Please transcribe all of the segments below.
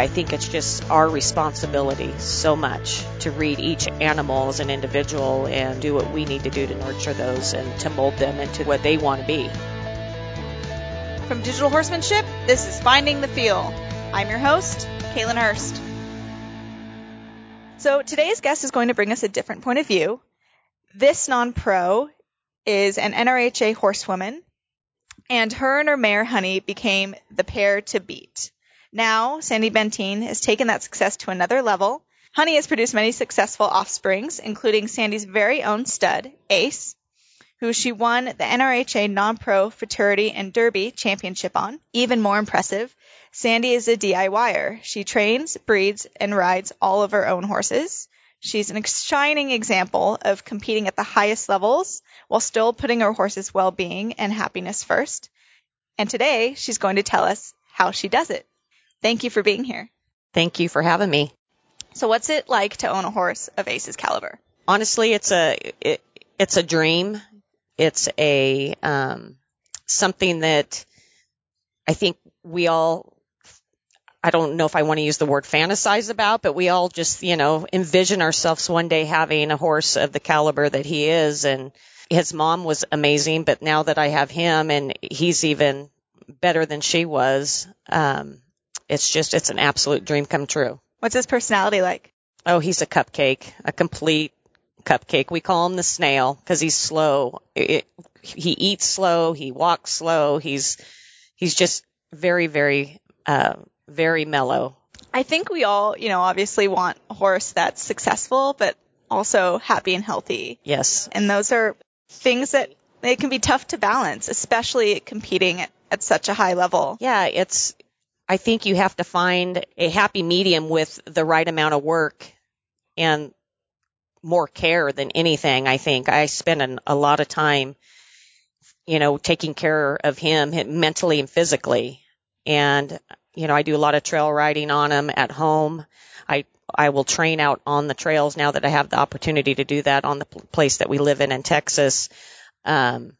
I think it's just our responsibility so much to read each animal as an individual and do what we need to do to nurture those and to mold them into what they want to be. From Digital Horsemanship, this is Finding the Feel. I'm your host, Kaylin Hurst. So today's guest is going to bring us a different point of view. This non-pro is an NRHA horsewoman, and her and her mare Honey became the pair to beat. Now, Sandy Bentine has taken that success to another level. Honey has produced many successful offsprings, including Sandy's very own stud, Ace, who she won the NRHA Non-Pro Futurity and Derby Championship on. Even more impressive, Sandy is a DIYer. She trains, breeds, and rides all of her own horses. She's an shining example of competing at the highest levels while still putting her horse's well-being and happiness first. And today, she's going to tell us how she does it. Thank you for being here. Thank you for having me. So what's it like to own a horse of Ace's caliber? Honestly, it's a it, it's a dream. It's a um, something that I think we all I don't know if I want to use the word fantasize about, but we all just, you know, envision ourselves one day having a horse of the caliber that he is. And his mom was amazing, but now that I have him and he's even better than she was, um, it's just, it's an absolute dream come true. What's his personality like? Oh, he's a cupcake, a complete cupcake. We call him the snail because he's slow. It, he eats slow. He walks slow. He's, he's just very, very, uh, very mellow. I think we all, you know, obviously want a horse that's successful, but also happy and healthy. Yes. And those are things that they can be tough to balance, especially competing at, at such a high level. Yeah, it's, I think you have to find a happy medium with the right amount of work and more care than anything. I think I spend an, a lot of time, you know, taking care of him mentally and physically. And, you know, I do a lot of trail riding on him at home. I, I will train out on the trails now that I have the opportunity to do that on the place that we live in in Texas. Um,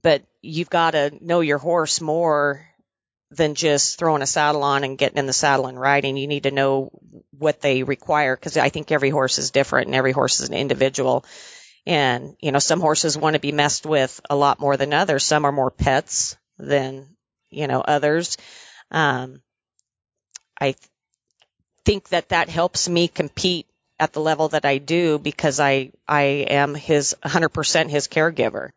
but you've got to know your horse more than just throwing a saddle on and getting in the saddle and riding. You need to know what they require because I think every horse is different and every horse is an individual. And, you know, some horses want to be messed with a lot more than others. Some are more pets than, you know, others. Um, I th- think that that helps me compete at the level that I do because I, I am his 100% his caregiver.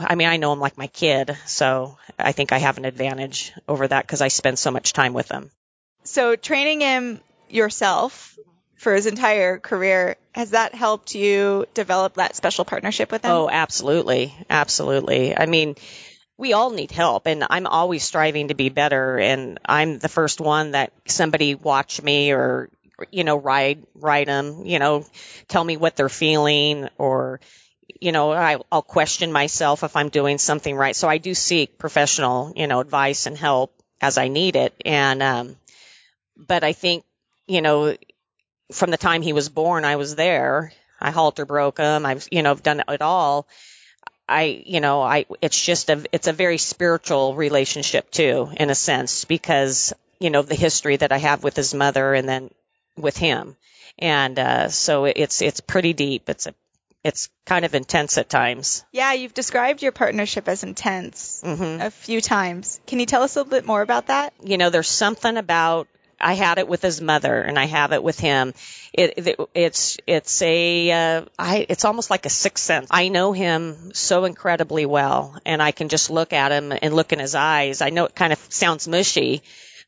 I mean, I know him like my kid, so I think I have an advantage over that because I spend so much time with him. So training him yourself for his entire career, has that helped you develop that special partnership with him? Oh, absolutely. Absolutely. I mean, we all need help and I'm always striving to be better and I'm the first one that somebody watch me or, you know, ride, ride them, you know, tell me what they're feeling or, you know, I, I'll question myself if I'm doing something right. So I do seek professional, you know, advice and help as I need it. And, um, but I think, you know, from the time he was born, I was there. I halter broke him. I've, you know, I've done it all. I, you know, I, it's just a, it's a very spiritual relationship too, in a sense, because, you know, the history that I have with his mother and then with him. And, uh, so it's, it's pretty deep. It's a it's kind of intense at times. Yeah, you've described your partnership as intense mm-hmm. a few times. Can you tell us a little bit more about that? You know, there's something about I had it with his mother and I have it with him. It, it it's it's a uh, I it's almost like a sixth sense. I know him so incredibly well and I can just look at him and look in his eyes. I know it kind of sounds mushy,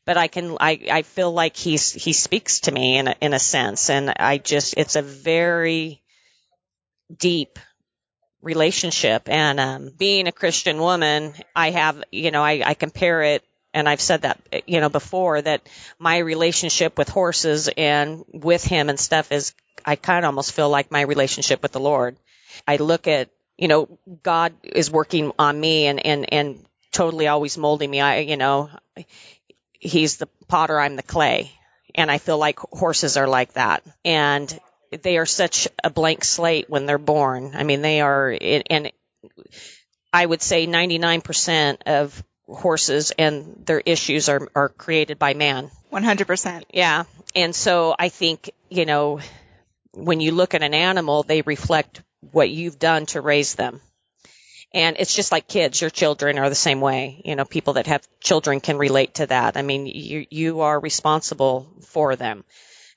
but I can I I feel like he's he speaks to me in a, in a sense and I just it's a very deep relationship. And um, being a Christian woman, I have, you know, I, I compare it, and I've said that, you know, before that my relationship with horses and with him and stuff is, I kind of almost feel like my relationship with the Lord. I look at, you know, God is working on me and and and totally always molding me. I, you know, He's the potter, I'm the clay. And I feel like horses are like that. And they are such a blank slate when they're born. I mean, they are, and I would say 99% of horses and their issues are, are created by man. 100%. Yeah. And so I think, you know, when you look at an animal, they reflect what you've done to raise them. And it's just like kids, your children are the same way. You know, people that have children can relate to that. I mean, you, you are responsible for them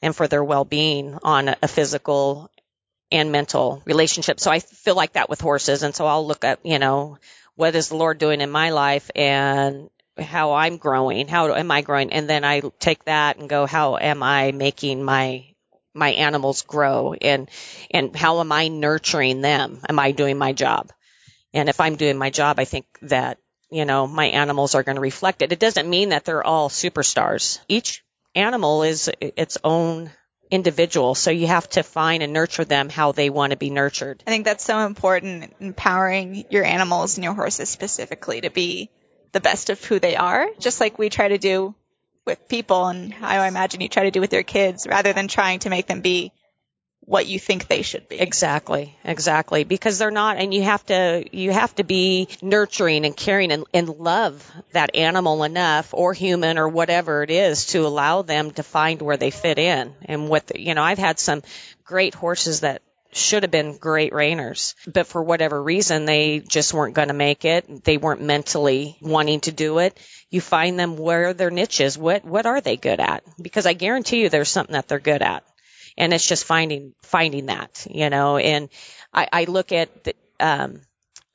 and for their well-being on a physical and mental relationship. So I feel like that with horses. And so I'll look at, you know, what is the Lord doing in my life and how I'm growing? How am I growing? And then I take that and go, how am I making my my animals grow and and how am I nurturing them? Am I doing my job? And if I'm doing my job, I think that you know my animals are going to reflect it. It doesn't mean that they're all superstars. Each animal is its own individual, so you have to find and nurture them how they want to be nurtured. I think that's so important, empowering your animals and your horses specifically to be the best of who they are, just like we try to do with people and I imagine you try to do with your kids rather than trying to make them be what you think they should be. Exactly, exactly. Because they're not, and you have to, you have to be nurturing and caring and, and love that animal enough or human or whatever it is to allow them to find where they fit in. And what, the, you know, I've had some great horses that should have been great reiners, but for whatever reason, they just weren't going to make it. They weren't mentally wanting to do it. You find them where their niche is. What, what are they good at? Because I guarantee you there's something that they're good at. And it's just finding, finding that, you know, and I, I look at the, um,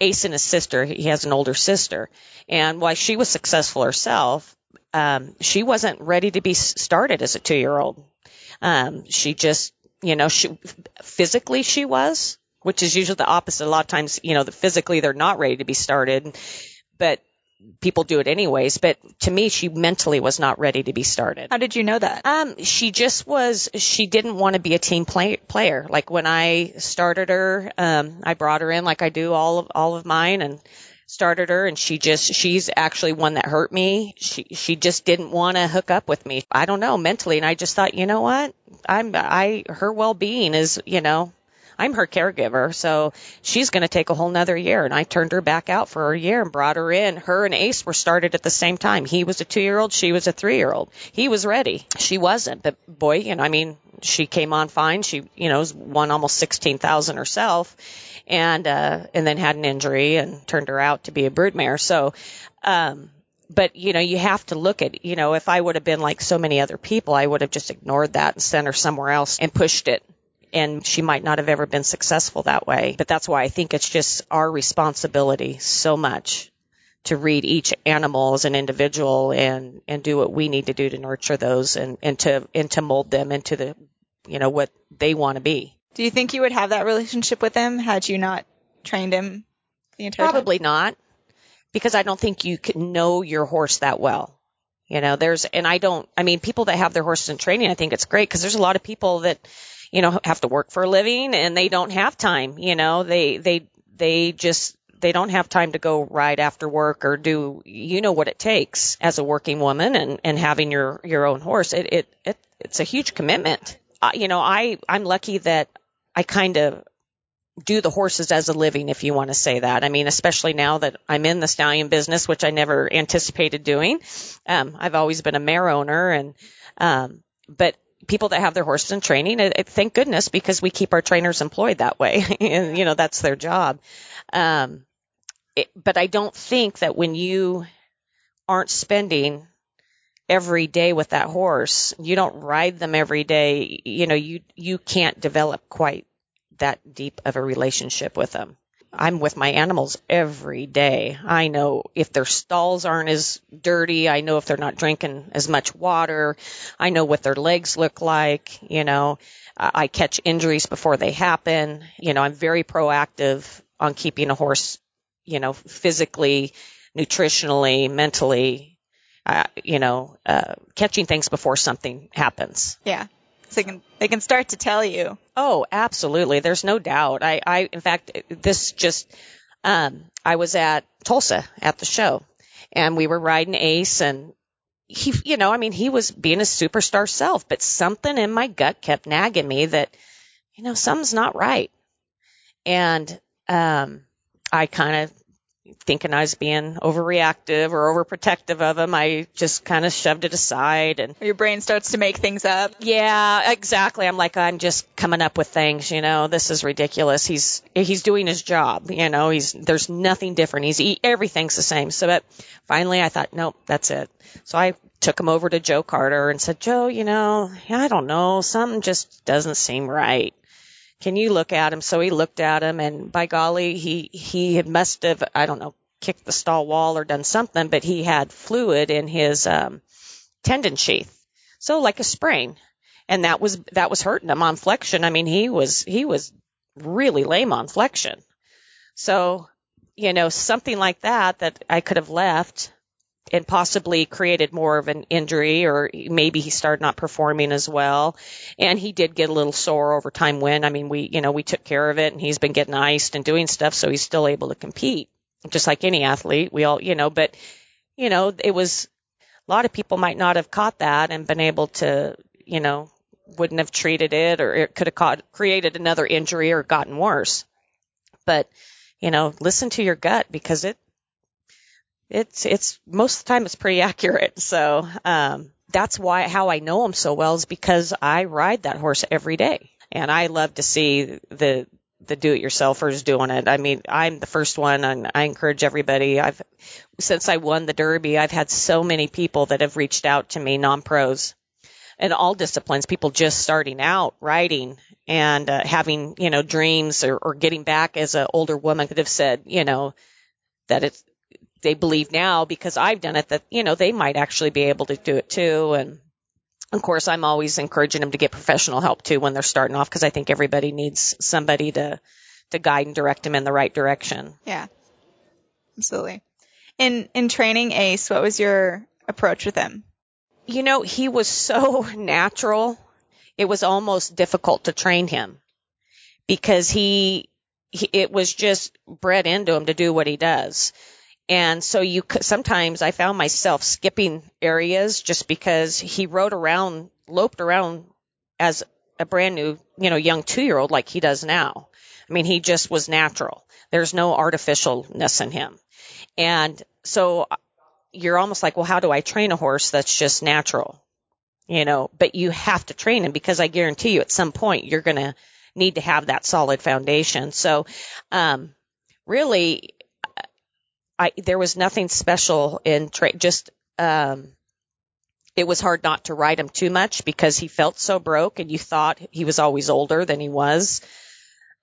Ace and his sister, he has an older sister, and while she was successful herself, um, she wasn't ready to be started as a two year old. Um, she just you know, she physically she was, which is usually the opposite. A lot of times, you know, the physically they're not ready to be started, but people do it anyways. But to me, she mentally was not ready to be started. How did you know that? Um, she just was. She didn't want to be a team play, player. Like when I started her, um, I brought her in like I do all of all of mine, and started her and she just she's actually one that hurt me. She she just didn't want to hook up with me. I don't know mentally and I just thought, you know what? I'm I her well-being is, you know, I'm her caregiver, so she's going to take a whole nother year. And I turned her back out for a year and brought her in. Her and Ace were started at the same time. He was a two year old. She was a three year old. He was ready. She wasn't. But boy, you know, I mean, she came on fine. She, you know, won almost 16,000 herself and, uh, and then had an injury and turned her out to be a broodmare. So, um, but you know, you have to look at, you know, if I would have been like so many other people, I would have just ignored that and sent her somewhere else and pushed it and she might not have ever been successful that way. But that's why I think it's just our responsibility so much to read each animal as an individual and, and do what we need to do to nurture those and, and to, and to mold them into the, you know, what they want to be. Do you think you would have that relationship with him had you not trained him the entire Probably time? not because I don't think you can know your horse that well. You know, there's, and I don't, I mean, people that have their horses in training, I think it's great because there's a lot of people that, you know, have to work for a living and they don't have time, you know, they, they, they just, they don't have time to go ride after work or do, you know what it takes as a working woman and, and having your, your own horse. It, it, it it's a huge commitment. Uh, you know, I, I'm lucky that I kind of do the horses as a living, if you want to say that. I mean, especially now that I'm in the stallion business, which I never anticipated doing. Um, I've always been a mare owner and, um, but people that have their horses in training, it, it, thank goodness because we keep our trainers employed that way. and, you know, that's their job. Um, it, but I don't think that when you aren't spending every day with that horse, you don't ride them every day, you know, you, you can't develop quite that deep of a relationship with them. I'm with my animals every day. I know if their stalls aren't as dirty. I know if they're not drinking as much water. I know what their legs look like. You know, I catch injuries before they happen. You know, I'm very proactive on keeping a horse, you know, physically, nutritionally, mentally, uh, you know, uh, catching things before something happens. Yeah. They can they can start to tell you. Oh, absolutely. There's no doubt. I, I in fact, this just um, I was at Tulsa at the show, and we were riding Ace, and he, you know, I mean, he was being a superstar self, but something in my gut kept nagging me that, you know, something's not right, and um, I kind of thinking I was being overreactive or overprotective of him, I just kind of shoved it aside and Your brain starts to make things up. yeah, exactly. I'm like, I'm just coming up with things, you know, this is ridiculous. He's, he's doing his job, you know, he's, there's nothing different. He's, he, everything's the same. So but finally I thought, nope, that's it. So I took him over to Joe Carter and said, Joe, you know, I don't know, something just doesn't seem right. Can you look at him? So he looked at him and by golly, he, he had must have, I don't know, kicked the stall wall or done something, but he had fluid in his, um, tendon sheath. So like a sprain. And that was, that was hurting him on flexion. I mean, he was, he was really lame on flexion. So, you know, something like that that I could have left and possibly created more of an injury or maybe he started not performing as well. And he did get a little sore over time when, I mean, we, you know, we took care of it and he's been getting iced and doing stuff. So he's still able to compete just like any athlete. We all, you know, but, you know, it was a lot of people might not have caught that and been able to, you know, wouldn't have treated it or it could have caught, created another injury or gotten worse. But, you know, listen to your gut because it, it's, it's most of the time it's pretty accurate. So, um, that's why, how I know him so well is because I ride that horse every day and I love to see the, the do-it-yourselfers doing it. I mean, I'm the first one and I encourage everybody. I've, since I won the Derby, I've had so many people that have reached out to me, non-pros in all disciplines, people just starting out riding and uh, having, you know, dreams or, or getting back as an older woman could have said, you know, that it's, they believe now because I've done it that, you know, they might actually be able to do it too. And of course, I'm always encouraging them to get professional help too when they're starting off because I think everybody needs somebody to, to guide and direct them in the right direction. Yeah. Absolutely. In in training Ace, what was your approach with him? You know, he was so natural. It was almost difficult to train him because he, he it was just bred into him to do what he does. And so you sometimes I found myself skipping areas just because he rode around, loped around as a brand new, you know, young two year old like he does now. I mean, he just was natural. There's no artificialness in him. And so you're almost like, well, how do I train a horse that's just natural? You know, but you have to train him because I guarantee you at some point you're going to need to have that solid foundation. So, um, really, I, there was nothing special in tra- just, um, it was hard not to ride him too much because he felt so broke and you thought he was always older than he was.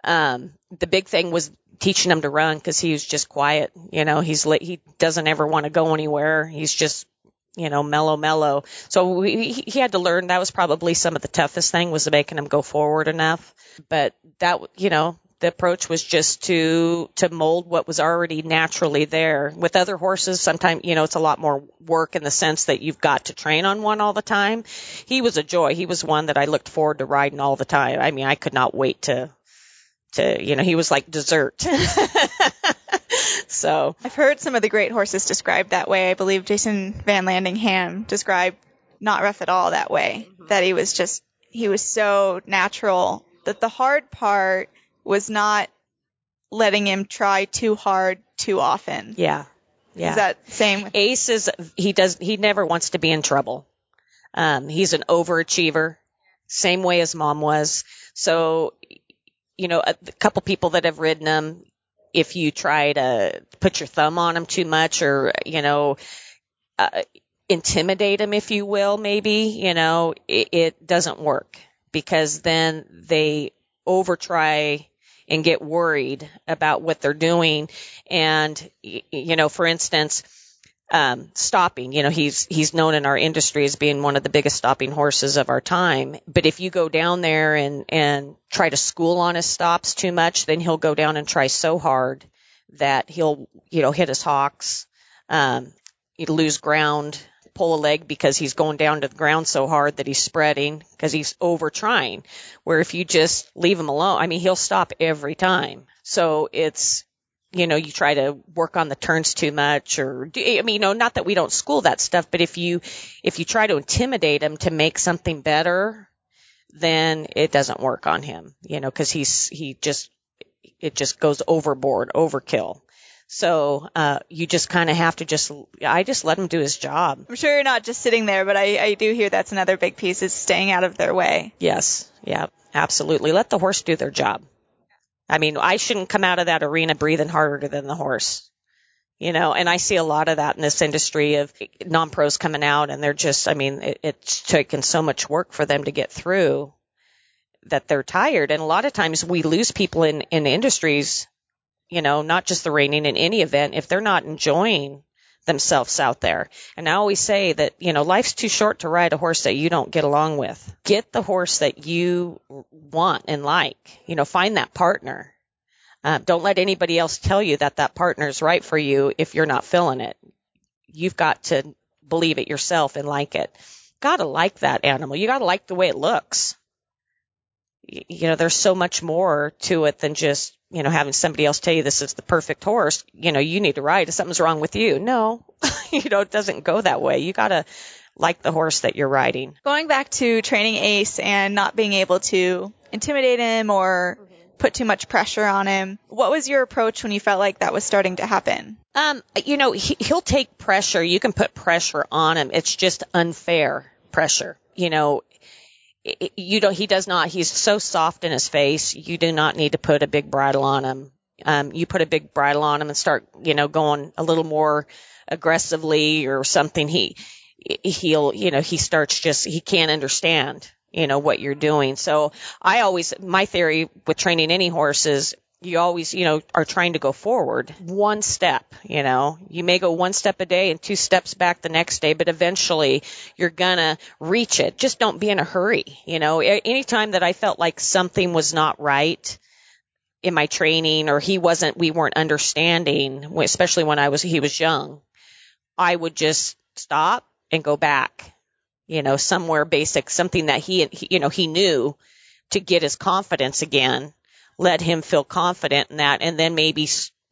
Um, the big thing was teaching him to run because he was just quiet. You know, he's he doesn't ever want to go anywhere. He's just you know mellow mellow. So we, he had to learn. That was probably some of the toughest thing was making him go forward enough. But that you know the approach was just to to mold what was already naturally there. With other horses, sometimes you know it's a lot more work in the sense that you've got to train on one all the time. He was a joy. He was one that I looked forward to riding all the time. I mean, I could not wait to to you know he was like dessert. so I've heard some of the great horses described that way. I believe Jason Van Landingham described Not Ruf At All that way. Mm-hmm. That he was just he was so natural that the hard part was not letting him try too hard too often. Yeah. Yeah. Is that same? Ace is he does he never wants to be in trouble. Um, he's an overachiever, same way as mom was. So, you know, a, a couple people that have ridden him, if you try to put your thumb on him too much or, you know, uh, intimidate him, if you will, maybe, you know, it, it doesn't work because then they over try and get worried about what they're doing. And, you know, for instance, um, stopping, you know, he's, he's known in our industry as being one of the biggest stopping horses of our time. But if you go down there and, and try to school on his stops too much, then he'll go down and try so hard that he'll, you know, hit his hocks, um, lose ground, pull a leg because he's going down to the ground so hard that he's spreading because he's over trying. Where if you just leave him alone, I mean, he'll stop every time. So it's, you know, you try to work on the turns too much or, I mean, you know, not that we don't school that stuff, but if you, if you try to intimidate him to make something better, then it doesn't work on him, you know, cause he's, he just, it just goes overboard, overkill. So uh, you just kind of have to just, I just let him do his job. I'm sure you're not just sitting there, but I, I do hear that's another big piece is staying out of their way. Yes, yeah, absolutely. Let the horse do their job. I mean, I shouldn't come out of that arena breathing harder than the horse. You know, and I see a lot of that in this industry of non-pros coming out and they're just, I mean, it, it's taken so much work for them to get through that they're tired. And a lot of times we lose people in, in industries you know, not just the reining in any event, if they're not enjoying themselves out there. And I always say that, you know, life's too short to ride a horse that you don't get along with. Get the horse that you want and like, you know, find that partner. Uh, don't let anybody else tell you that that partner is right for you if you're not feeling it. You've got to believe it yourself and like it. Gotta like that animal. You gotta like the way it looks. You know, there's so much more to it than just you know, having somebody else tell you this is the perfect horse, you know, you need to ride. if Something's wrong with you. No, you know, it doesn't go that way. You got to like the horse that you're riding. Going back to training Ace and not being able to intimidate him or put too much pressure on him. What was your approach when you felt like that was starting to happen? Um, you know, he, he'll take pressure. You can put pressure on him. It's just unfair pressure. You know, you don't, he does not, he's so soft in his face. You do not need to put a big bridle on him. Um, you put a big bridle on him and start, you know, going a little more aggressively or something. He, he'll, you know, he starts just, he can't understand, you know, what you're doing. So I always, my theory with training any horse is you always, you know, are trying to go forward one step, you know, you may go one step a day and two steps back the next day, but eventually you're gonna reach it. Just don't be in a hurry, you know, anytime that I felt like something was not right in my training or he wasn't, we weren't understanding, especially when I was, he was young, I would just stop and go back, you know, somewhere basic, something that he, you know, he knew to get his confidence again let him feel confident in that and then maybe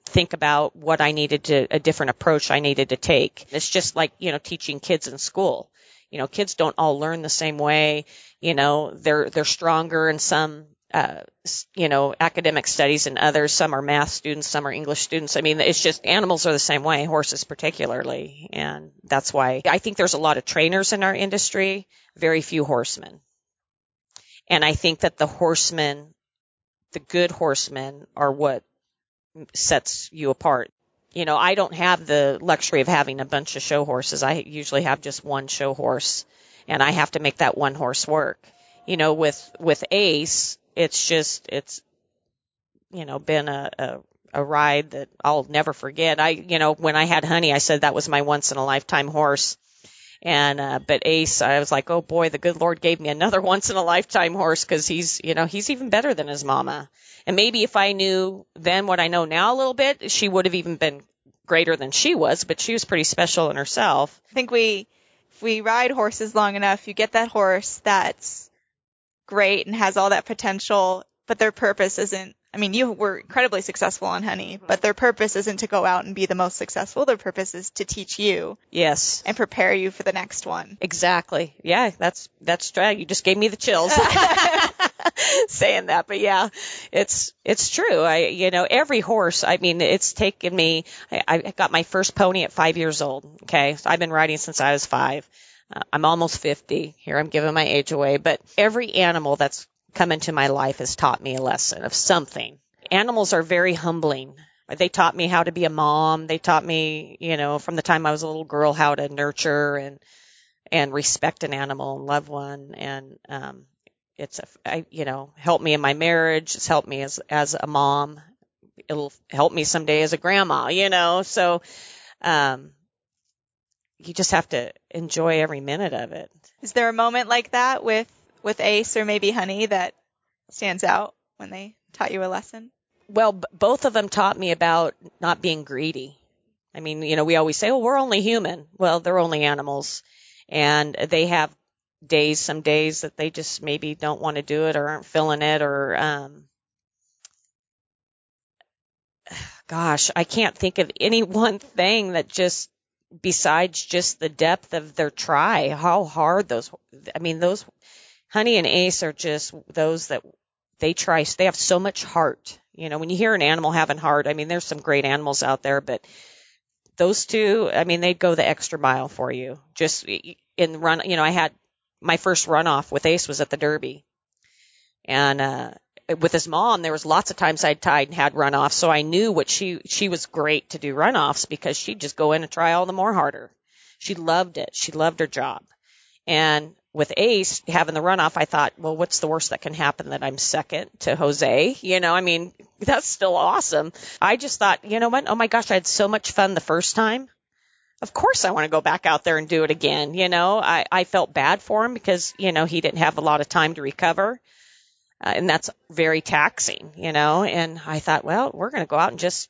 think about what I needed to, a different approach I needed to take. It's just like, you know, teaching kids in school. You know, kids don't all learn the same way. You know, they're, they're stronger in some, uh, you know, academic studies and others. Some are math students, some are English students. I mean, it's just animals are the same way, horses particularly. And that's why I think there's a lot of trainers in our industry, very few horsemen. And I think that the horsemen the good horsemen are what sets you apart. You know, I don't have the luxury of having a bunch of show horses. I usually have just one show horse and I have to make that one horse work. You know, with, with Ace, it's just, it's, you know, been a, a, a ride that I'll never forget. I, you know, when I had Honey, I said that was my once in a lifetime horse. And, uh, but Ace, I was like, oh boy, the good Lord gave me another once in a lifetime horse because he's, you know, he's even better than his mama. And maybe if I knew then what I know now a little bit, she would have even been greater than she was, but she was pretty special in herself. I think we, if we ride horses long enough, you get that horse that's great and has all that potential, but their purpose isn't I mean, you were incredibly successful on Honey, but their purpose isn't to go out and be the most successful. Their purpose is to teach you. Yes. And prepare you for the next one. Exactly. Yeah, that's, that's true. You just gave me the chills saying that, but yeah, it's, it's true. I, you know, every horse, I mean, it's taken me, I, I got my first pony at five years old. Okay. So I've been riding since I was five. Uh, I'm almost 50. Here I'm giving my age away, but every animal that's come into my life has taught me a lesson of something. Animals are very humbling. They taught me how to be a mom. They taught me, you know, from the time I was a little girl how to nurture and and respect an animal and love one. And um, it's a, I, you know, helped me in my marriage. It's helped me as as a mom. It'll help me someday as a grandma. You know, so um, you just have to enjoy every minute of it. Is there a moment like that with with Ace or maybe Honey that stands out when they taught you a lesson? Well, b- both of them taught me about not being greedy. I mean, you know, we always say, "Oh, we're only human." Well, they're only animals, and they have days, some days that they just maybe don't want to do it or aren't feeling it, or um, gosh, I can't think of any one thing that just besides just the depth of their try, how hard those. I mean, those Honey and Ace are just those that they try. They have so much heart. You know, when you hear an animal having heart, I mean, there's some great animals out there, but those two, I mean, they'd go the extra mile for you. Just in run, you know, I had my first runoff with Ace was at the Derby. And, uh, with his mom, there was lots of times I'd tied and had runoffs. So I knew what she, she was great to do runoffs because she'd just go in and try all the more harder. She loved it. She loved her job. And with Ace having the runoff, I thought, well, what's the worst that can happen that I'm second to Jose? You know, I mean, that's still awesome. I just thought, you know what? Oh my gosh, I had so much fun the first time. Of course I want to go back out there and do it again. You know, I, I felt bad for him because, you know, he didn't have a lot of time to recover. Uh, and that's very taxing, you know, and I thought, well, we're going to go out and just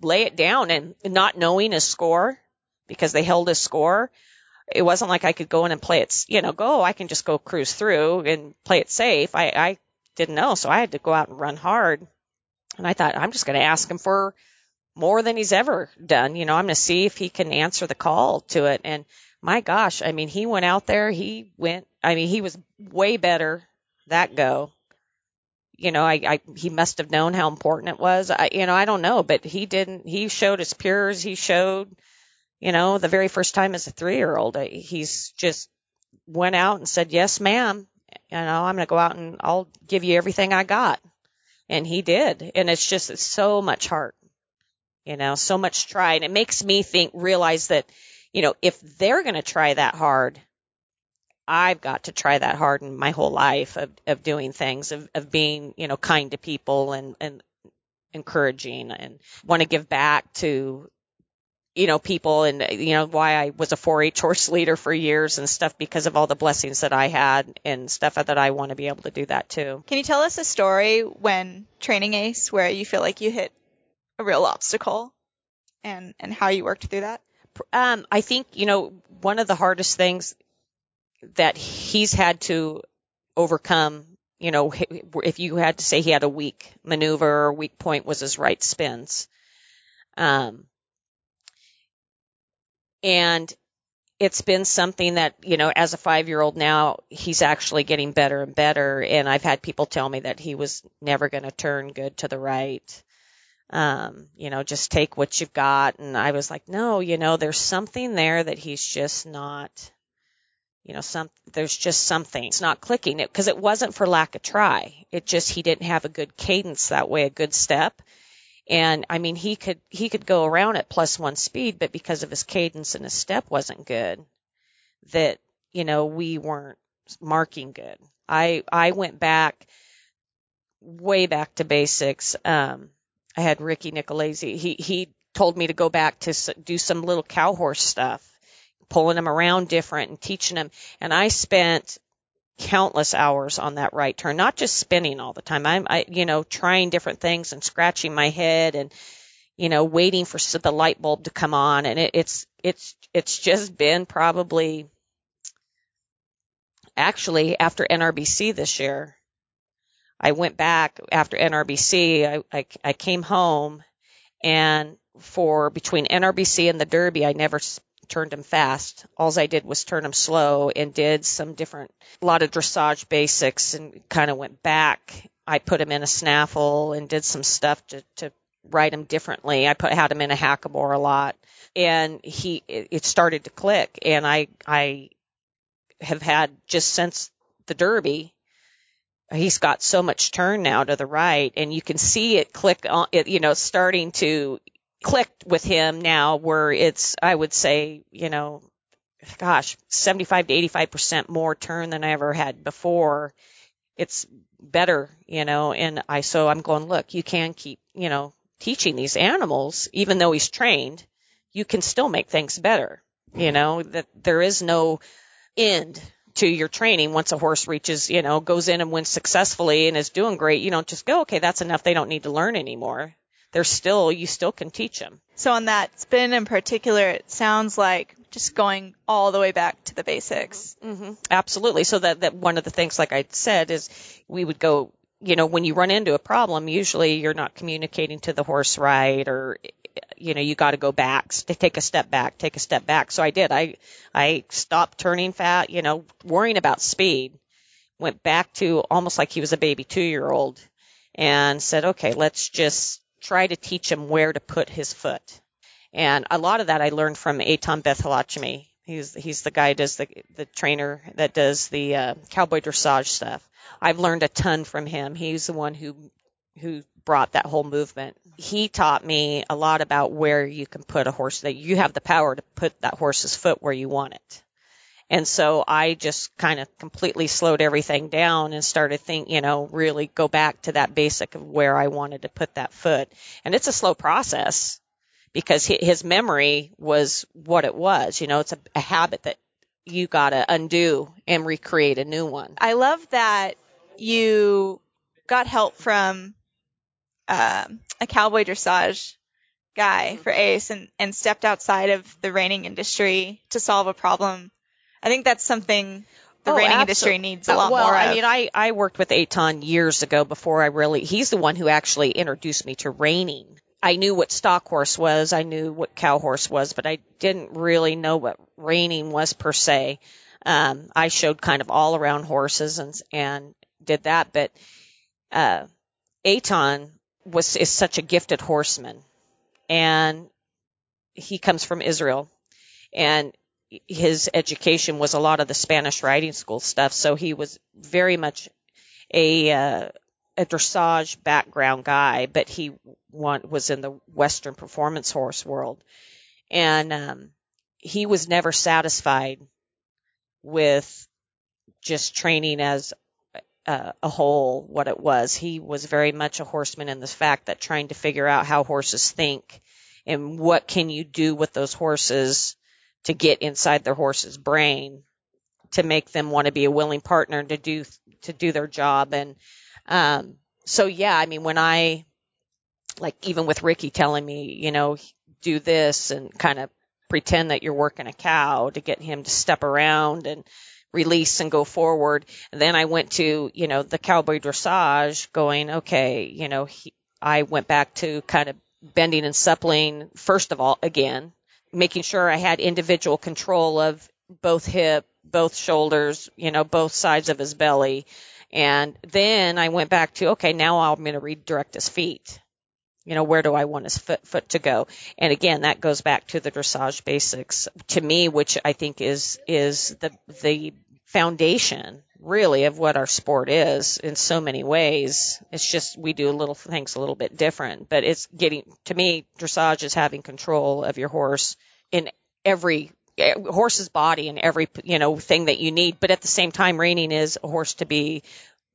lay it down and not knowing a score because they held a score. It wasn't like I could go in and play it, you know, go, oh, I can just go cruise through and play it safe. I, I didn't know. So I had to go out and run hard. And I thought, I'm just going to ask him for more than he's ever done. You know, I'm going to see if he can answer the call to it. And my gosh, I mean, he went out there, he went, I mean, he was way better that go. You know, I, I, he must have known how important it was. I, you know, I don't know, but he didn't, he showed pure as he showed, you know, the very first time as a three year old. He's just went out and said, yes, ma'am. You know, I'm going to go out and I'll give you everything I got. And he did. And it's just it's so much heart you know, so much try. And it makes me think, realize that, you know, if they're going to try that hard, I've got to try that hard in my whole life of, of doing things, of, of being, you know, kind to people and, and encouraging and want to give back to, you know, people and, you know, why I was a 4-H horse leader for years and stuff because of all the blessings that I had and stuff that I want to be able to do that too. Can you tell us a story when training Ace where you feel like you hit a real obstacle and and how you worked through that? Um, I think you know one of the hardest things that he's had to overcome. You know, if you had to say he had a weak maneuver or weak point was his right spins. Um, and it's been something that, you know, as a five year old now, he's actually getting better and better. And I've had people tell me that he was never going to turn good to the right um, you know, just take what you've got. And I was like, no, you know, there's something there that he's just not, you know, some, there's just something. It's not clicking it because it wasn't for lack of try. It just, he didn't have a good cadence that way, a good step. And I mean, he could, he could go around at plus one speed, but because of his cadence and his step wasn't good, that, you know, we weren't marking good. I, I went back way back to basics. Um, I had Ricky Nicolese. He he told me to go back to do some little cow horse stuff, pulling him around different and teaching him. And I spent countless hours on that right turn, not just spinning all the time. I'm, I, you know, trying different things and scratching my head and, you know, waiting for the light bulb to come on. And it, it's, it's, it's just been probably actually after NRBC this year, I went back after NRBC. I, I, I came home and for between NRBC and the Derby, I never turned him fast. All I did was turn him slow and did some different, a lot of dressage basics and kind of went back. I put him in a snaffle and did some stuff to, to ride him differently. I put, had him in a hackamore a lot and he, it started to click and I, I have had just since the Derby, he's got so much turn now to the right and you can see it click on it, you know, starting to click with him now where it's, I would say, you know, gosh, 75 to 85% more turn than I ever had before. It's better, you know, and I, so I'm going, look, you can keep, you know, teaching these animals, even though he's trained, you can still make things better, you know, that there is no end to your training once a horse reaches, you know, goes in and wins successfully and is doing great, you don't just go, okay, that's enough. They don't need to learn anymore. They're still, you still can teach them. So on that spin in particular, it sounds like just going all the way back to the basics. Mm-hmm. Absolutely. So that, that one of the things, like I said, is we would go, you know, when you run into a problem, usually you're not communicating to the horse right or you know, you got to go back, take a step back, take a step back. So I did. I, I stopped turning fat, you know, worrying about speed, went back to almost like he was a baby two year old and said, okay, let's just try to teach him where to put his foot. And a lot of that I learned from Eitan Beth-Halachmy. He's he's the guy does the the trainer that does the uh, cowboy dressage stuff. I've learned a ton from him. He's the one who who brought that whole movement. He taught me a lot about where you can put a horse that you have the power to put that horse's foot where you want it. And so I just kind of completely slowed everything down and started think, you know, really go back to that basic of where I wanted to put that foot. And it's a slow process because his memory was what it was. You know, it's a, a habit that you got to undo and recreate a new one. I love that you got help from uh, a cowboy dressage guy for Ace and, and stepped outside of the reining industry to solve a problem. I think that's something the Oh, industry needs a lot Uh, well, more I mean, I, I worked with Eitan years ago before I really, he's the one who actually introduced me to reining. I knew what stock horse was. I knew what cow horse was, but I didn't really know what reining was per se. Um, I showed kind of all around horses and, and did that, but, uh, Eitan was, is such a gifted horseman and he comes from Israel and his education was a lot of the Spanish riding school stuff. So he was very much a, uh, a dressage background guy, but he want, was in the Western performance horse world. And, um, he was never satisfied with just training as uh, a whole what it was. He was very much a horseman in the fact that trying to figure out how horses think and what can you do with those horses to get inside their horse's brain to make them want to be a willing partner to do to do their job. And um so yeah i mean when i like even with ricky telling me you know do this and kind of pretend that you're working a cow to get him to step around and release and go forward and then i went to you know the cowboy dressage going okay you know he, i went back to kind of bending and suppling first of all again making sure I had individual control of both hip, both shoulders, you know, both sides of his belly. And then I went back to, okay, now I'm going to redirect his feet. You know, where do I want his foot, foot to go? And again, that goes back to the dressage basics to me, which I think is, is the, the foundation really of what our sport is in so many ways. It's just we do a little things a little bit different, but it's getting to me dressage is having control of your horse in every eh, horse's body and every you know thing that you need. But at the same time, reining is a horse to be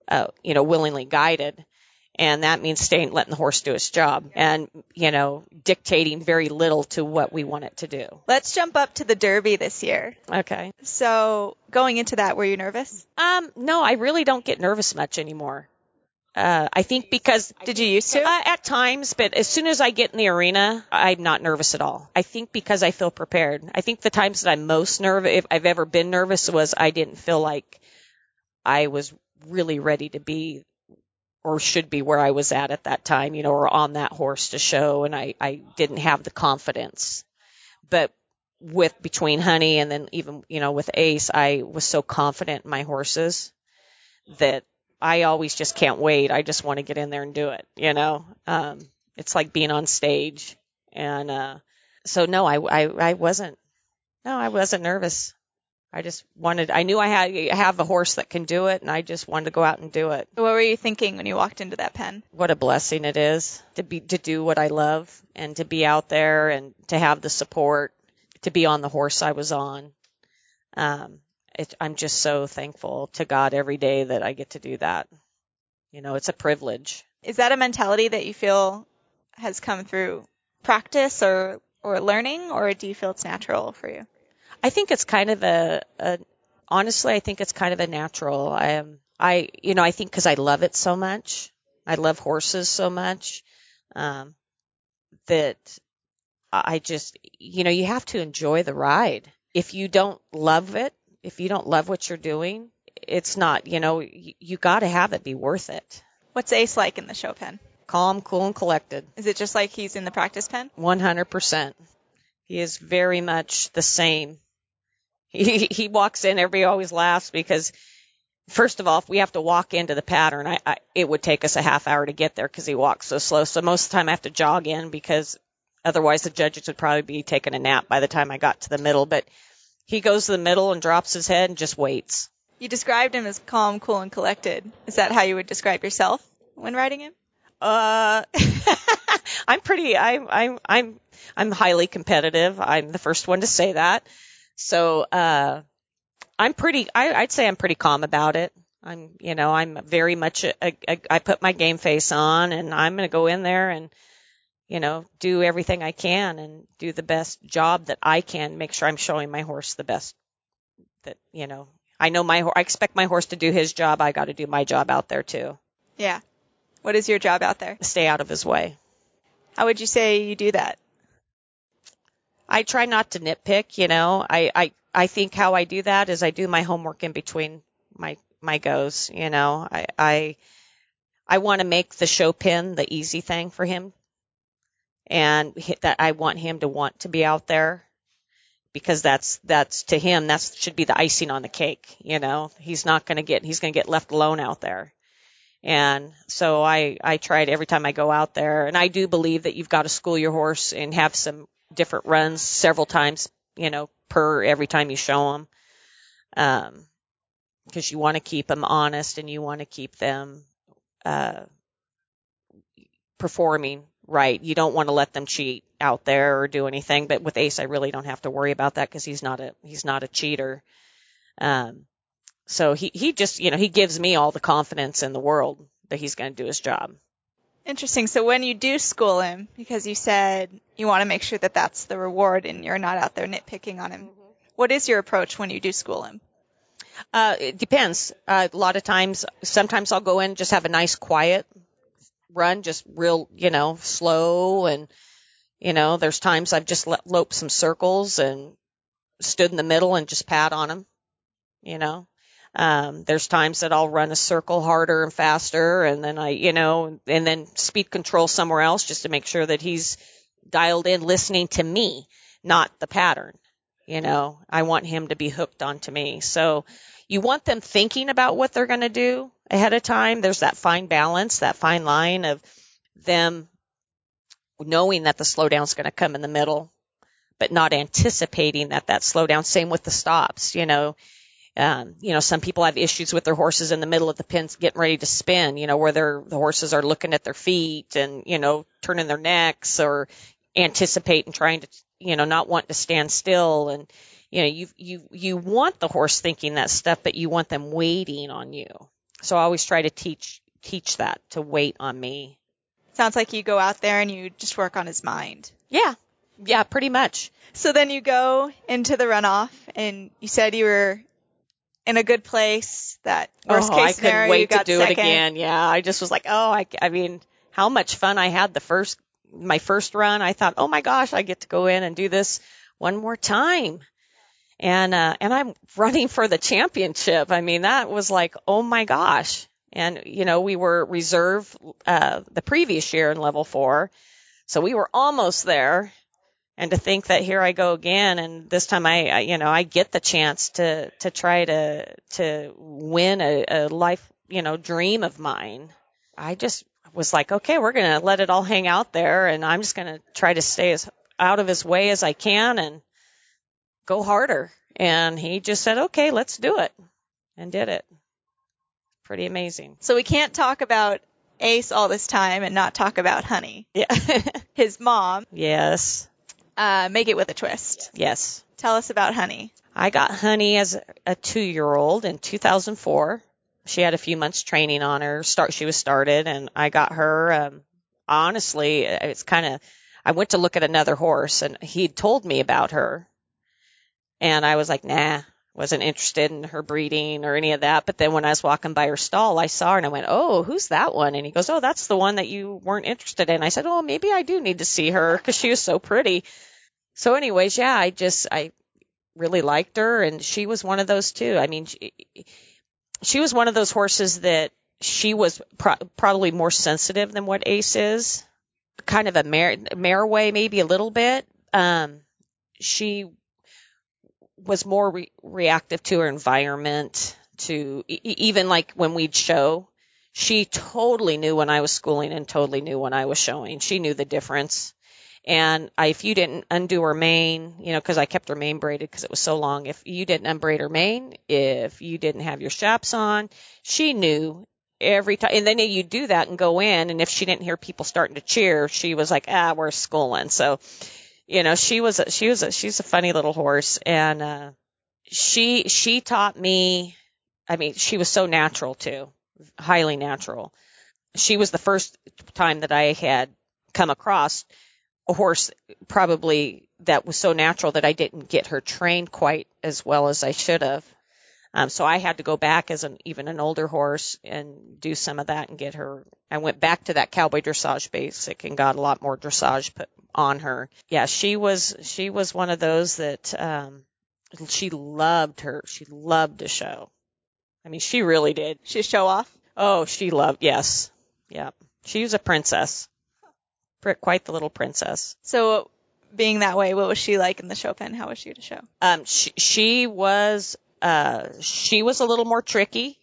uh, you know willingly guided. And that means staying, letting the horse do its job and, you know, dictating very little to what we want it to do. Let's jump up to the Derby this year. Okay. So going into that, were you nervous? Um, no, I really don't get nervous much anymore. Uh, I think because Did you used to? uh, at times, but as soon as I get in the arena, I'm not nervous at all. I think because I feel prepared. I think the times that I'm most nervous, if I've ever been nervous, was I didn't feel like I was really ready to be or should be where I was at at that time, you know, or on that horse to show, and I I didn't have the confidence. But with between Honey and then even you know with Ace, I was so confident in my horses that I always just can't wait. I just want to get in there and do it. You know, um, it's like being on stage, and uh, so no, I, I I wasn't. No, I wasn't nervous. I just wanted. I knew I had I have a horse that can do it, and I just wanted to go out and do it. What were you thinking when you walked into that pen? What a blessing it is to be to do what I love and to be out there and to have the support to be on the horse I was on. Um, it, I'm just so thankful to God every day that I get to do that. You know, it's a privilege. Is that a mentality that you feel has come through practice or or learning, or do you feel it's natural for you? I think it's kind of a, a honestly, I think it's kind of a natural. I am, I, you know, I think because I love it so much, I love horses so much, um, that I just, you know, you have to enjoy the ride. If you don't love it, if you don't love what you're doing, it's not, you know, you, you got to have it be worth it. What's Ace like in the show pen? Calm, cool, and collected. Is it just like he's in the practice pen? 100%. He is very much the same. He, he walks in, everybody always laughs because first of all, if we have to walk into the pattern, I, I it would take us a half hour to get there because he walks so slow. So most of the time I have to jog in because otherwise the judges would probably be taking a nap by the time I got to the middle. But he goes to the middle and drops his head and just waits. You described him as calm, cool, and collected. Is that how you would describe yourself when riding him? Uh, I'm pretty. I'm. I'm. I'm. I'm highly competitive. I'm the first one to say that. So, uh, I'm pretty. I, I'd say I'm pretty calm about it. I'm. You know, I'm very much. A, a, a, I put my game face on, and I'm going to go in there and, you know, do everything I can and do the best job that I can. Make sure I'm showing my horse the best. That you know, I know my. I expect my horse to do his job. I got to do my job out there too. Yeah. What is your job out there? Stay out of his way. How would you say you do that? I try not to nitpick, you know. I, I, I think how I do that is I do my homework in between my, my goes, you know. I, I, I want to make the show pen the easy thing for him. And that I want him to want to be out there because that's, that's to him, that should be the icing on the cake, you know. He's not going to get, he's going to get left alone out there. And so I, I tried every time I go out there and I do believe that you've got to school your horse and have some different runs several times, you know, per every time you show them. Um, cause you want to keep them honest and you want to keep them, uh, performing right. You don't want to let them cheat out there or do anything. But with Ace, I really don't have to worry about that because he's not a, he's not a cheater. Um, so he, he just, you know, he gives me all the confidence in the world that he's going to do his job. Interesting. So when you do school him, because you said you want to make sure that that's the reward and you're not out there nitpicking on him, mm-hmm. what is your approach when you do school him? Uh, it depends. Uh, a lot of times, sometimes I'll go in just have a nice quiet run, just real, you know, slow. And, you know, there's times I've just loped some circles and stood in the middle and just pat on him, you know. Um, there's times that I'll run a circle harder and faster and then I, you know, and then speed control somewhere else just to make sure that he's dialed in listening to me, not the pattern. You know, I want him to be hooked onto me. So you want them thinking about what they're going to do ahead of time. There's that fine balance, that fine line of them knowing that the slowdown's going to come in the middle, but not anticipating that that slowdown. Same with the stops, you know, um, you know, some people have issues with their horses in the middle of the pens getting ready to spin, you know, where their, the horses are looking at their feet and, you know, turning their necks or anticipating trying to, you know, not want to stand still. And, you know, you, you, you want the horse thinking that stuff, but you want them waiting on you. So I always try to teach, teach that to wait on me. Sounds like you go out there and you just work on his mind. Yeah. Yeah, pretty much. So then you go into the runoff and you said you were in a good place. That worst oh, case I scenario, couldn't wait to do second. it again. Yeah, I just was like, oh, I, I mean, how much fun I had the first, my first run. I thought, oh my gosh, I get to go in and do this one more time. And, uh, and I'm running for the championship. I mean, that was like, oh my gosh. And, you know, we were reserve, uh, the previous year in level four. So we were almost there and to think that here I go again and this time I, I you know I get the chance to to try to to win a, a life you know dream of mine. I just was like okay we're going to let it all hang out there and I'm just going to try to stay as out of his way as I can and go harder. And he just said okay let's do it and did it. Pretty amazing. So we can't talk about Ace all this time and not talk about Honey. yeah. His mom, yes uh, make it with a twist. yes Tell us about Honey. I got Honey as a two year old in 2004. She had a few months training on her. Start, she was started and I got her, um, honestly, it's kind of, I went to look at another horse and he'd told me about her and I was like, nah, wasn't interested in her breeding or any of that. But then when I was walking by her stall, I saw her and I went, Oh, who's that one? And he goes, Oh, that's the one that you weren't interested in. I said, Oh, maybe I do need to see her because she was so pretty. So anyways, yeah, I just, I really liked her and she was one of those too. I mean, she, she was one of those horses that she was pro- probably more sensitive than what Ace is. Kind of a mare, mare way, maybe a little bit. Um, she was more re- reactive to her environment, to e- even like when we'd show, she totally knew when I was schooling and totally knew when I was showing. She knew the difference. And I, if you didn't undo her mane, you know, because I kept her mane braided because it was so long. If you didn't unbraid her mane, if you didn't have your straps on, she knew every time. And then you do that and go in, and if she didn't hear people starting to cheer, she was like, "Ah, we're schooling." So, you know, she was a, she was a, she's a funny little horse, and uh, she she taught me. I mean, she was so natural too, highly natural. She was the first time that I had come across a horse probably that was so natural that I didn't get her trained quite as well as I should have. Um, so I had to go back as an even an older horse and do some of that and get her. I went back to that cowboy dressage basic and got a lot more dressage put on her. Yeah, she was she was one of those that um, she loved her. She loved to show. I mean, she really did. She show off. Oh, she loved. Yes, yeah. She was a princess. Quite the little princess. So, being that way, what was she like in the show pen? How was she to show? Um, she, she was uh, she was a little more tricky.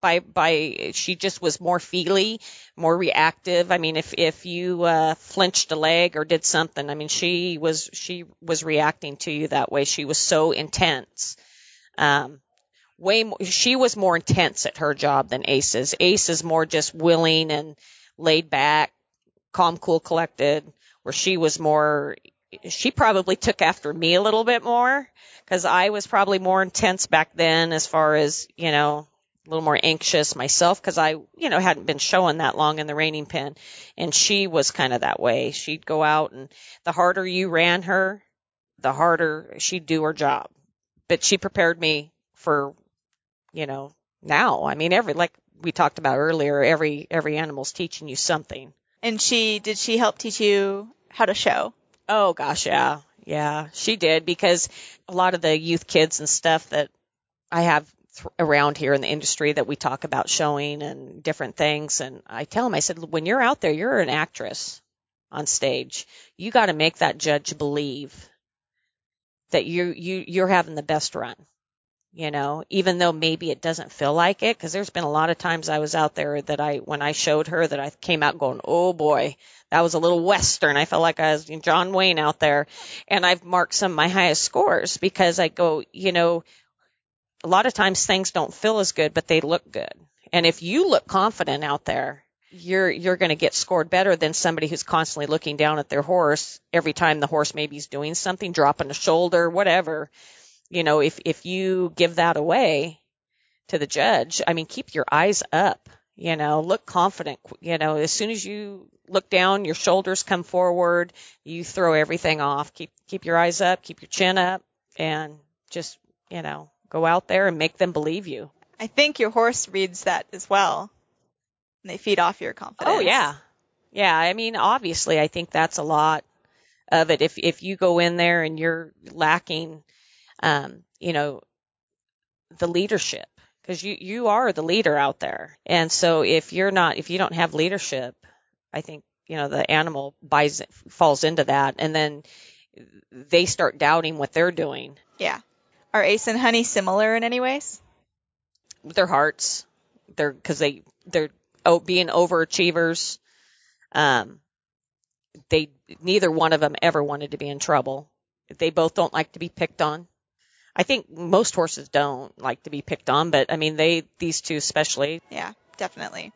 By by, she just was more feely, more reactive. I mean, if if you uh, flinched a leg or did something, I mean, she was she was reacting to you that way. She was so intense. Um, way more, she was more intense at her job than Ace Ace is more just willing and laid back, calm, cool, collected. Where she was more, she probably took after me a little bit more because I was probably more intense back then as far as, you know, a little more anxious myself because I, you know, hadn't been showing that long in the reining pen. And she was kind of that way. She'd go out and the harder you ran her, the harder she'd do her job. But she prepared me for, you know, now. I mean, every, like we talked about earlier, every, every animal's teaching you something. And she, did she help teach you how to show? Oh gosh, yeah. Yeah, she did because a lot of the youth kids and stuff that I have th- around here in the industry that we talk about showing and different things. And I tell them, I said, when you're out there, you're an actress on stage. You got to make that judge believe that you, you, you're having the best run. You know, even though maybe it doesn't feel like it, because there's been a lot of times I was out there that I, when I showed her that I came out going, oh boy, that was a little Western. I felt like I was John Wayne out there. And I've marked some of my highest scores because I go, you know, a lot of times things don't feel as good, but they look good. And if you look confident out there, you're you're going to get scored better than somebody who's constantly looking down at their horse every time the horse maybe is doing something, dropping a shoulder, whatever. You know, if if you give that away to the judge, I mean, keep your eyes up. You know, look confident. You know, as soon as you look down, your shoulders come forward, you throw everything off. Keep keep your eyes up, keep your chin up, and just you know go out there and make them believe you. I think your horse reads that as well. And they feed off your confidence. Oh yeah, yeah. I mean, obviously, I think that's a lot of it. If if you go in there and you're lacking, um, you know, the leadership because you you are the leader out there, and so if you're not, if you don't have leadership, I think you know the animal buys falls into that, and then they start doubting what they're doing. Yeah. Are Ace and Honey similar in any ways? Their hearts, they're because they they're oh, being overachievers. Um, they neither one of them ever wanted to be in trouble. They both don't like to be picked on. I think most horses don't like to be picked on, but I mean they these two especially. Yeah, definitely.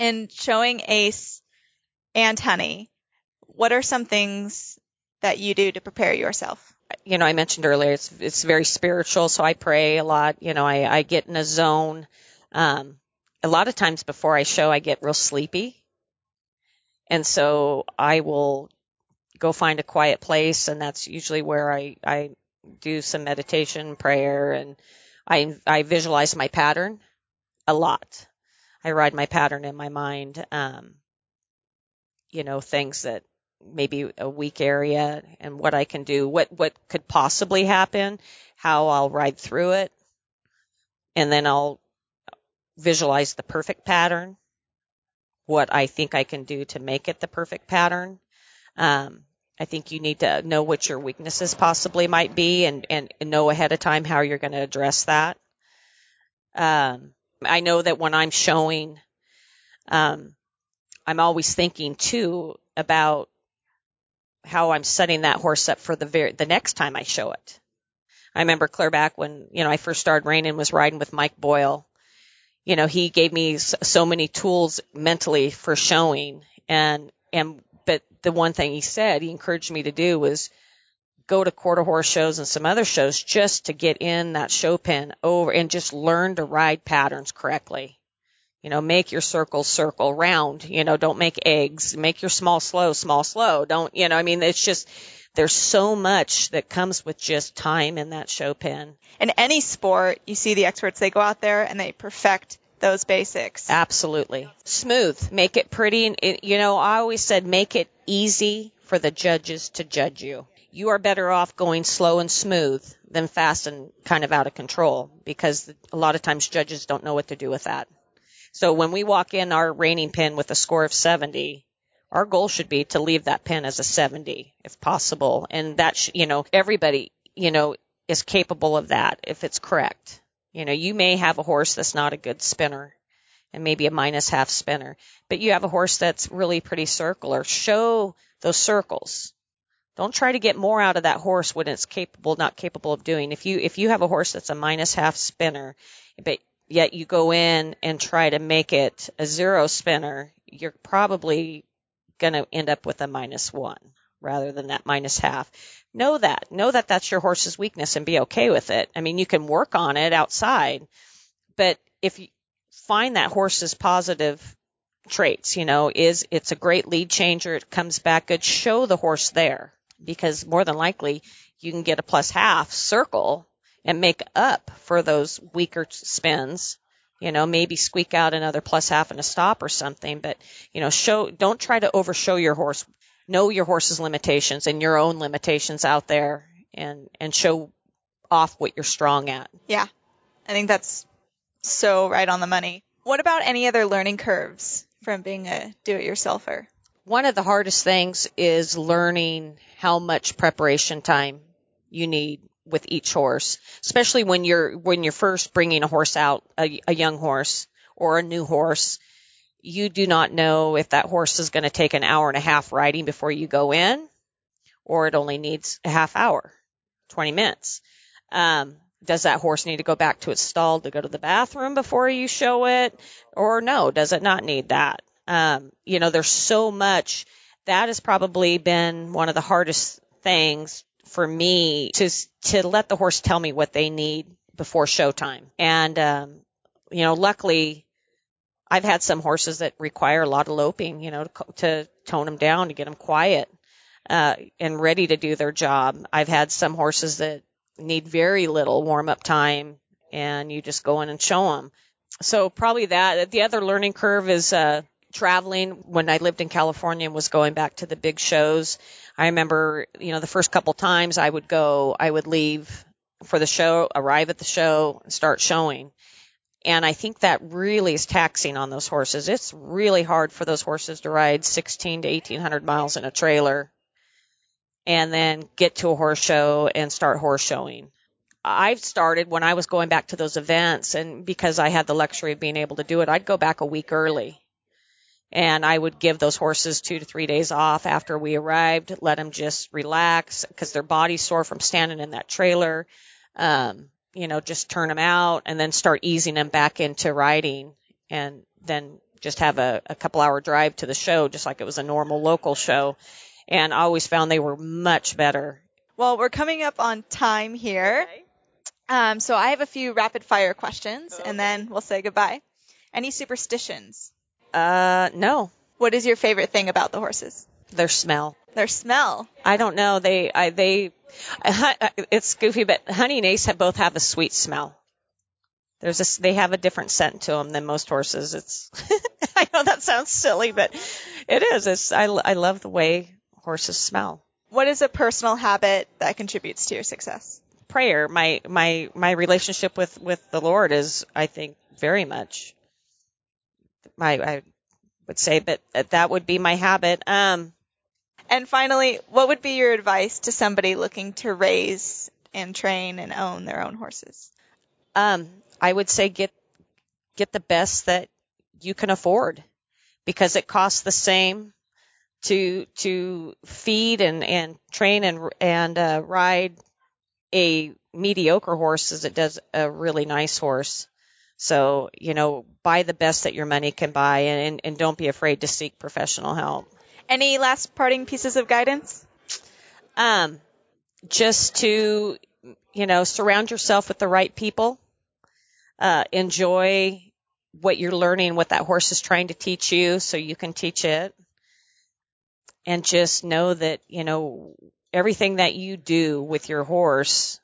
And showing Ace and Honey, what are some things that you do to prepare yourself? You know, I mentioned earlier it's it's very spiritual, so I pray a lot. You know, I I get in a zone. Um, a lot of times before I show, I get real sleepy, and so I will go find a quiet place, and that's usually where I I do some meditation, prayer, and I I visualize my pattern a lot. I ride my pattern in my mind. Um, you know, things that maybe a weak area and what I can do, what what could possibly happen, how I'll ride through it, and then I'll visualize the perfect pattern, what I think I can do to make it the perfect pattern. Um, I think you need to know what your weaknesses possibly might be and, and, know ahead of time how you're going to address that. Um, I know that when I'm showing, um, I'm always thinking too about how I'm setting that horse up for the very, the next time I show it. I remember clear back when, you know, I first started reining and was riding with Mike Boyle. You know, he gave me so many tools mentally for showing and, and, the one thing he said he encouraged me to do was go to quarter horse shows and some other shows just to get in that show pen over and just learn to ride patterns correctly. You know, make your circles circle round, you know, don't make eggs, make your small slow, small slow. Don't, you know, I mean, it's just, there's so much that comes with just time in that show pen. In any sport, you see the experts, they go out there and they perfect those basics. Absolutely. Smooth. Make it pretty. You know, I always said make it easy for the judges to judge you. You are better off going slow and smooth than fast and kind of out of control because a lot of times judges don't know what to do with that. So when we walk in our reining pen with a score of 70, our goal should be to leave that pen as a 70 if possible. And that, sh- you know, everybody, you know, is capable of that if it's correct. You know, you may have a horse that's not a good spinner and maybe a minus half spinner, but you have a horse that's really pretty circular. Show those circles. Don't try to get more out of that horse when it's capable, not capable of doing. If you, if you have a horse that's a minus half spinner, but yet you go in and try to make it a zero spinner, you're probably going to end up with a minus one rather than that minus half. Know that. Know that that's your horse's weakness and be okay with it. I mean, you can work on it outside, but if you find that horse's positive traits, you know, is it's a great lead changer, it comes back good, show the horse there because more than likely you can get a plus half circle and make up for those weaker spins. You know, maybe squeak out another plus half and a stop or something, but you know, show, don't try to overshow your horse. Know your horse's limitations and your own limitations out there and, and show off what you're strong at. Yeah. I think that's so right on the money. What about any other learning curves from being a do-it-yourselfer? One of the hardest things is learning how much preparation time you need with each horse, especially when you're when you're first bringing a horse out, a, a young horse or a new horse. You do not know if that horse is going to take an hour and a half riding before you go in, or it only needs a half hour, 20 minutes. Um, does that horse need to go back to its stall to go to the bathroom before you show it, or no? Does it not need that? Um, you know, there's so much. That has probably been one of the hardest things for me to to let the horse tell me what they need before showtime. And um, you know, luckily, I've had some horses that require a lot of loping, you know, to, to tone them down to get them quiet uh, and ready to do their job. I've had some horses that need very little warm up time, and you just go in and show them. So probably that. The other learning curve is uh, traveling. When I lived in California and was going back to the big shows, I remember, you know, the first couple times I would go, I would leave for the show, arrive at the show, and start showing. And I think that really is taxing on those horses. It's really hard for those horses to ride 16 to 1800 miles in a trailer and then get to a horse show and start horse showing. I've started when I was going back to those events and because I had the luxury of being able to do it, I'd go back a week early and I would give those horses two to three days off after we arrived, let them just relax because their body's sore from standing in that trailer. Um, you know, just turn them out and then start easing them back into riding and then just have a, a couple hour drive to the show, just like it was a normal local show. And I always found they were much better. Well, we're coming up on time here. Okay. Um, so I have a few rapid fire questions and then we'll say goodbye. Any superstitions? Uh, no, What is your favorite thing about the horses? Their smell. Their smell. I don't know. They, I, they, it's goofy, but Honey and Ace have both have a sweet smell. There's a, they have a different scent to them than most horses. It's, I know that sounds silly, but it is. It's, I, I love the way horses smell. What is a personal habit that contributes to your success? Prayer, my, my, my relationship with, with the Lord is, I think, very much my, I would say, but that would be my habit. Um, And finally, what would be your advice to somebody looking to raise and train and own their own horses? Um, I would say get get the best that you can afford because it costs the same to to feed and and train and and uh, ride a mediocre horse as it does a really nice horse. So, you know, buy the best that your money can buy and, and don't be afraid to seek professional help. Any last parting pieces of guidance? Um, just to, you know, surround yourself with the right people. Uh, enjoy what you're learning, what that horse is trying to teach you so you can teach it. And just know that, you know, everything that you do with your horse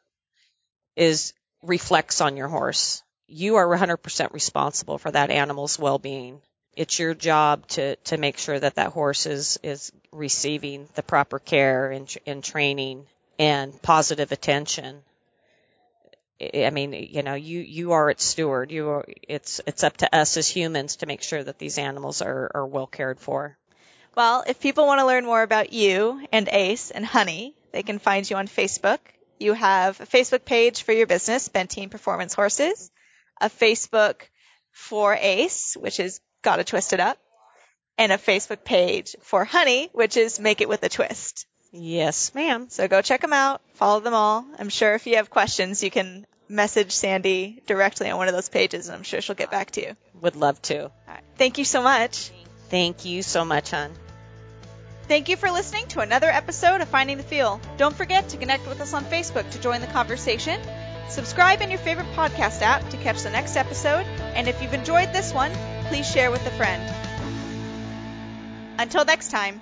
is reflects on your horse. You are 100% responsible for that animal's well-being. It's your job to, to make sure that that horse is, is receiving the proper care and, and training and positive attention. I mean, you know, you, you are its steward. You are, it's, it's up to us as humans to make sure that these animals are, are well cared for. Well, if people want to learn more about you and Ace and Honey, they can find you on Facebook. You have a Facebook page for your business, Benteen Performance Horses, a Facebook for Ace, which is Gotta Twist It Up, and a Facebook page for Honey, which is Make It With a Twist. Yes, ma'am. So go check them out, follow them all. I'm sure if you have questions, you can message Sandy directly on one of those pages, and I'm sure she'll get back to you. Would love to. All right. Thank you so much. Thank you so much, hon. Thank you for listening to another episode of Finding the Feel. Don't forget to connect with us on Facebook to join the conversation. Subscribe in your favorite podcast app to catch the next episode. And if you've enjoyed this one, please share with a friend. Until next time.